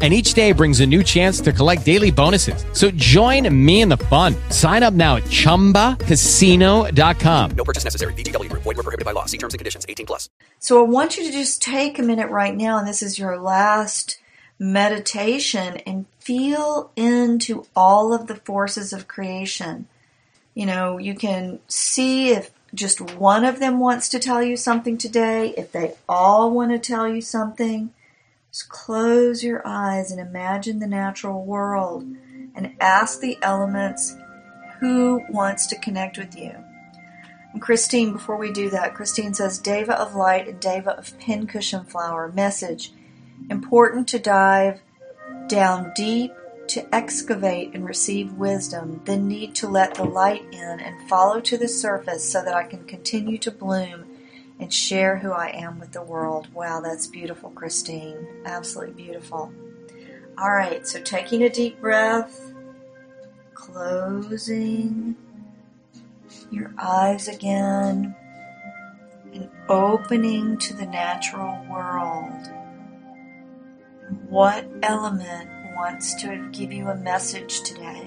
And each day brings a new chance to collect daily bonuses. So join me in the fun. Sign up now at chumbacasino.com. No purchase necessary. VGW Group. Void were prohibited by law. See terms and conditions. 18 plus. So I want you to just take a minute right now, and this is your last meditation, and feel into all of the forces of creation. You know, you can see if just one of them wants to tell you something today, if they all want to tell you something. Close your eyes and imagine the natural world and ask the elements who wants to connect with you. And Christine, before we do that, Christine says Deva of Light and Deva of Pincushion Flower. Message important to dive down deep to excavate and receive wisdom, then need to let the light in and follow to the surface so that I can continue to bloom and share who I am with the world. Wow, that's beautiful, Christine. Absolutely beautiful. All right, so taking a deep breath, closing your eyes again, and opening to the natural world. What element wants to give you a message today?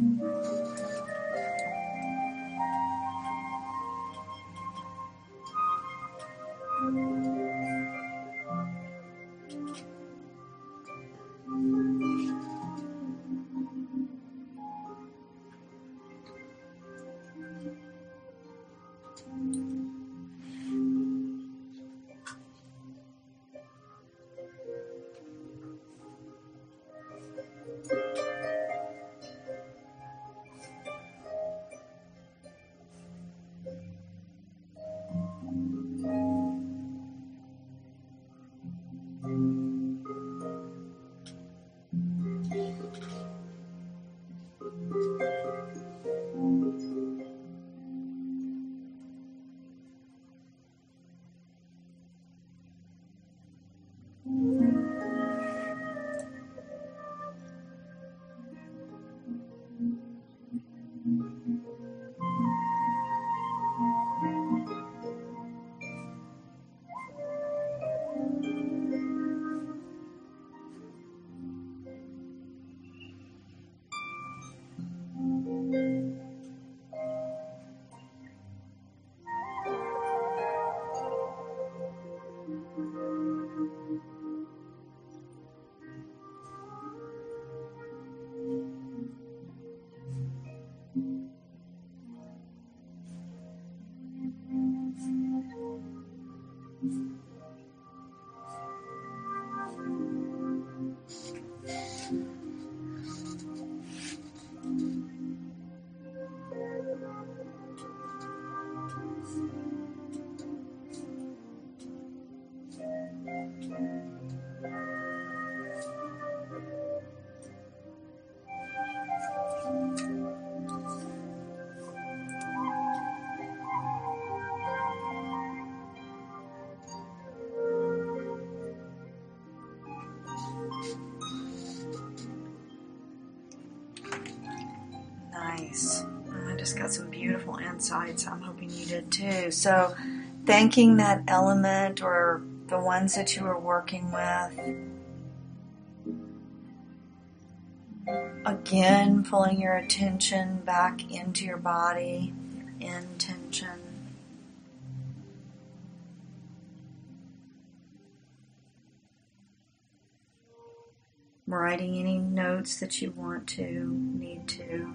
Mm-hmm. Mm-hmm. Nice. Uh, I just got some beautiful insights. I'm hoping you did too. So, thanking that element or the ones that you were working with. Again, pulling your attention back into your body, intention. Writing any notes that you want to, need to.